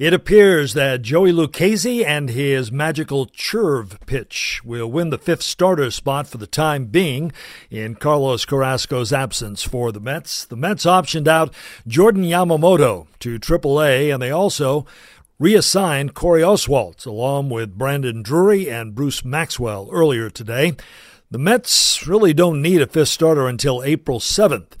It appears that Joey Lucchesi and his magical churve pitch will win the fifth starter spot for the time being in Carlos Carrasco's absence for the Mets. The Mets optioned out Jordan Yamamoto to AAA, and they also reassigned Corey Oswalt along with Brandon Drury and Bruce Maxwell earlier today. The Mets really don't need a fifth starter until April 7th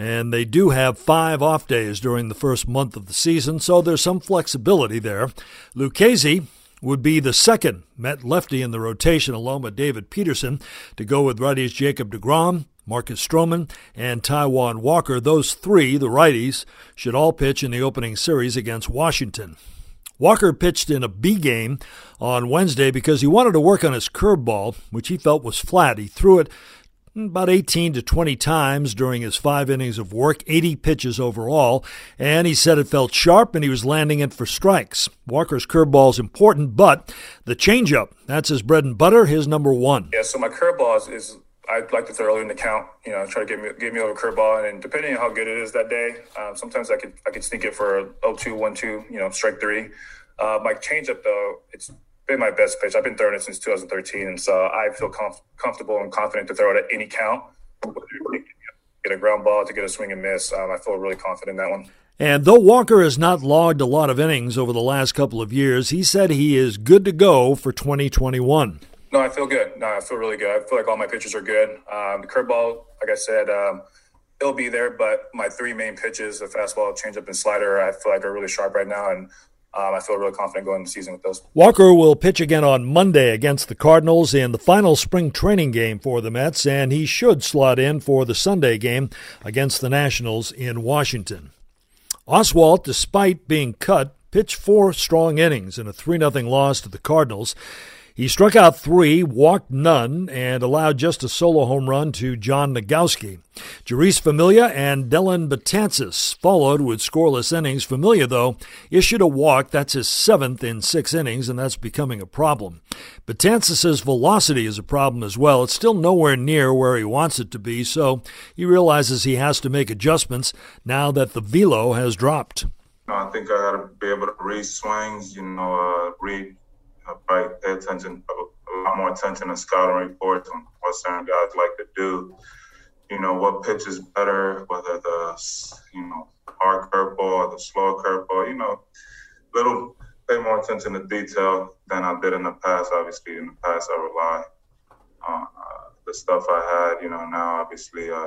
and they do have five off days during the first month of the season, so there's some flexibility there. Lucchesi would be the second Met lefty in the rotation, along with David Peterson, to go with righties Jacob DeGrom, Marcus Stroman, and Taijuan Walker. Those three, the righties, should all pitch in the opening series against Washington. Walker pitched in a B game on Wednesday because he wanted to work on his curveball, which he felt was flat. He threw it about 18 to 20 times during his five innings of work, 80 pitches overall, and he said it felt sharp and he was landing it for strikes. Walker's curveball is important, but the changeup, that's his bread and butter, his number one. Yeah, so my curveball is, is I'd like to throw early in the count, you know, try to get me get me over curveball, and depending on how good it is that day, um, sometimes I could I could sneak it for a 0-2, 1-2, you know, strike three. Uh, my changeup though, it's been my best pitch. I've been throwing it since 2013, and so I feel comf- comfortable and confident to throw it at any count. Get a ground ball to get a swing and miss. Um, I feel really confident in that one. And though Walker has not logged a lot of innings over the last couple of years, he said he is good to go for 2021. No, I feel good. No, I feel really good. I feel like all my pitches are good. Um, the curveball, like I said, um, it'll be there, but my three main pitches, the fastball, changeup, and slider, I feel like are really sharp right now. And um, I feel really confident going into the season with those. Walker will pitch again on Monday against the Cardinals in the final spring training game for the Mets, and he should slot in for the Sunday game against the Nationals in Washington. Oswalt, despite being cut, pitched four strong innings in a 3 0 loss to the Cardinals. He struck out three, walked none, and allowed just a solo home run to John Nogowski. Jeurys Familia and Dellin Betances followed with scoreless innings. Familia, though, issued a walk. That's his seventh in six innings, and that's becoming a problem. Betances' velocity is a problem as well. It's still nowhere near where he wants it to be, so he realizes he has to make adjustments now that the velo has dropped. I think I got to be able to read swings, you know, uh, read pay attention, a lot more attention to scouting reports on what certain guys like to do. You know, what pitch is better, whether the, you know, hard curveball or the slow curveball, you know, little, pay more attention to detail than I did in the past. Obviously, in the past, I rely on uh, the stuff I had, you know, now obviously, uh,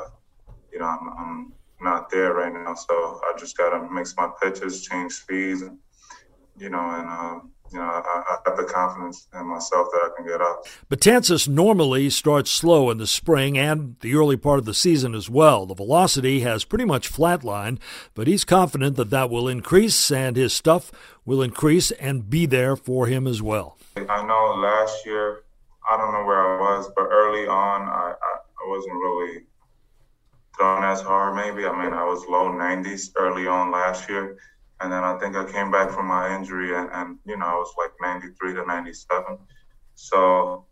you know, I'm, I'm not there right now. So I just got to mix my pitches, change speeds, and, you know, and, um, you know, I, I, have the confidence in myself that I can get up. Betances normally starts slow in the spring and the early part of the season as well. The velocity has pretty much flatlined, but he's confident that that will increase and his stuff will increase and be there for him as well. I know last year, I don't know where I was, but early on, I, I, I wasn't really throwing as hard, maybe. I mean, I was low 90s early on last year and then I think I came back from my injury, and, and you know I was like 93 to 97. So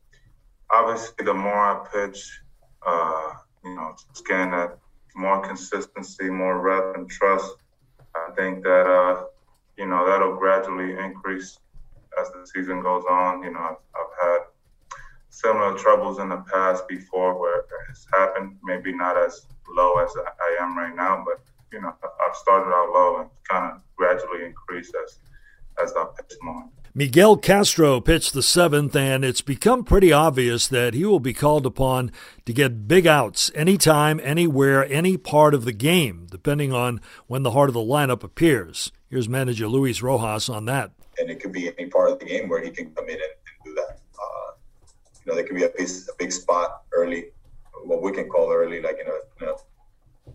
obviously, the more I pitch, uh, you know, just getting that more consistency, more rep and trust. I think that uh, you know that'll gradually increase as the season goes on. You know, I've, I've had similar troubles in the past before where it's happened. Maybe not as low as I am right now, but you know, I've started out low and kind of gradually increased as as I pitched more. Miguel Castro pitched the seventh, and it's become pretty obvious that he will be called upon to get big outs anytime, anywhere, any part of the game, depending on when the heart of the lineup appears. Here's manager Luis Rojas on that. And it could be any part of the game where he can come in and, and do that. Uh, you know, there could be a, piece, a big spot early, what we can call early, like in a, in a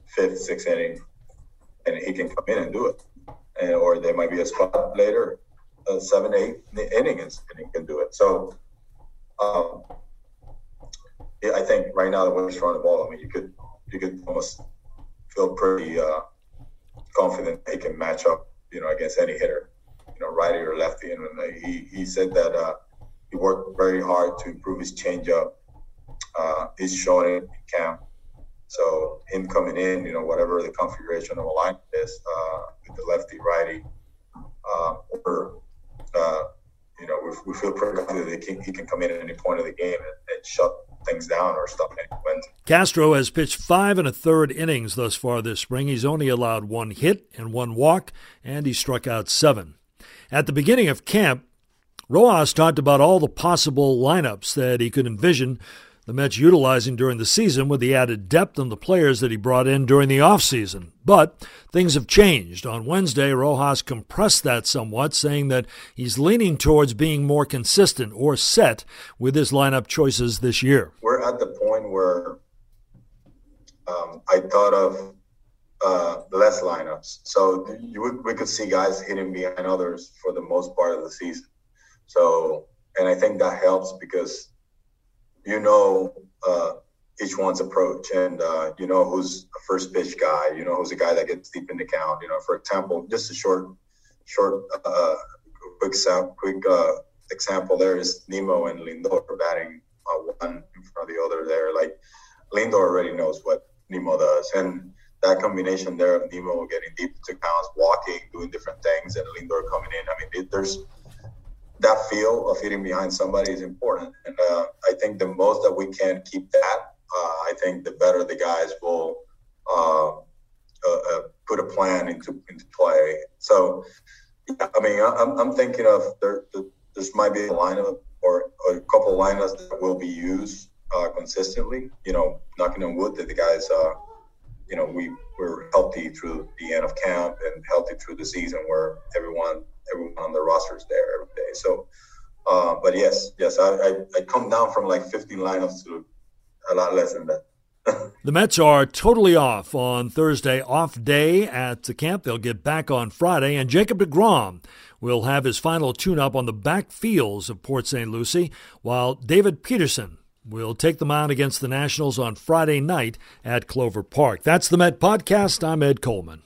fifth, sixth inning, and he can come in and do it. And, or there might be a spot later, uh, seven, eight innings, and he can do it. So, um, yeah, I think right now the way he's throwing the ball, I mean, you could you could almost feel pretty uh, confident he can match up, you know, against any hitter, you know, righty or lefty. And he he said that uh, he worked very hard to improve his changeup. Uh, he's showing it in camp. So him coming in, you know, whatever the configuration of a line is, uh, with the lefty, righty, uh, or uh, you know, we, we feel pretty confident that he can, he can come in at any point of the game and, and shut things down or stop any wins. Castro has pitched five and a third innings thus far this spring. He's only allowed one hit and one walk, and he struck out seven. At the beginning of camp, Rojas talked about all the possible lineups that he could envision the Mets utilizing during the season with the added depth and the players that he brought in during the offseason. But things have changed. On Wednesday, Rojas compressed that somewhat, saying that he's leaning towards being more consistent or set with his lineup choices this year. We're at the point where um, I thought of uh, less lineups. So you, we could see guys hitting behind others for the most part of the season. So, and I think that helps because you know uh, each one's approach, and uh, you know who's a first pitch guy. You know who's a guy that gets deep in the count. You know, for example, just a short, short, uh, quick, quick uh, example. There is Nimmo and Lindor batting uh, one in front of the other. There, like Lindor already knows what Nimmo does, and that combination there of Nimmo getting deep into counts, walking, doing different things, and Lindor coming in. I mean, there's that feel of hitting behind somebody is important. And uh, I think the most that we can keep that, uh, I think the better the guys will uh, uh, uh put a plan into into play. So, yeah, I mean, I'm, I'm thinking of there, there might be a lineup or, a couple of lineups that will be used uh, consistently. You know, knocking on wood that the guys, you know, we we're healthy through the end of camp and healthy through the season where everyone everyone on the roster is there every day. So, uh, but yes, yes, I, I, I come down from like 15 lineups to a lot less than that. the Mets are totally off on Thursday, off day at the camp. They'll get back on Friday, and Jacob DeGrom will have his final tune up on the back fields of Port St. Lucie, while David Peterson will take the mound against the Nationals on Friday night at Clover Park. That's the Met Podcast. I'm Ed Coleman.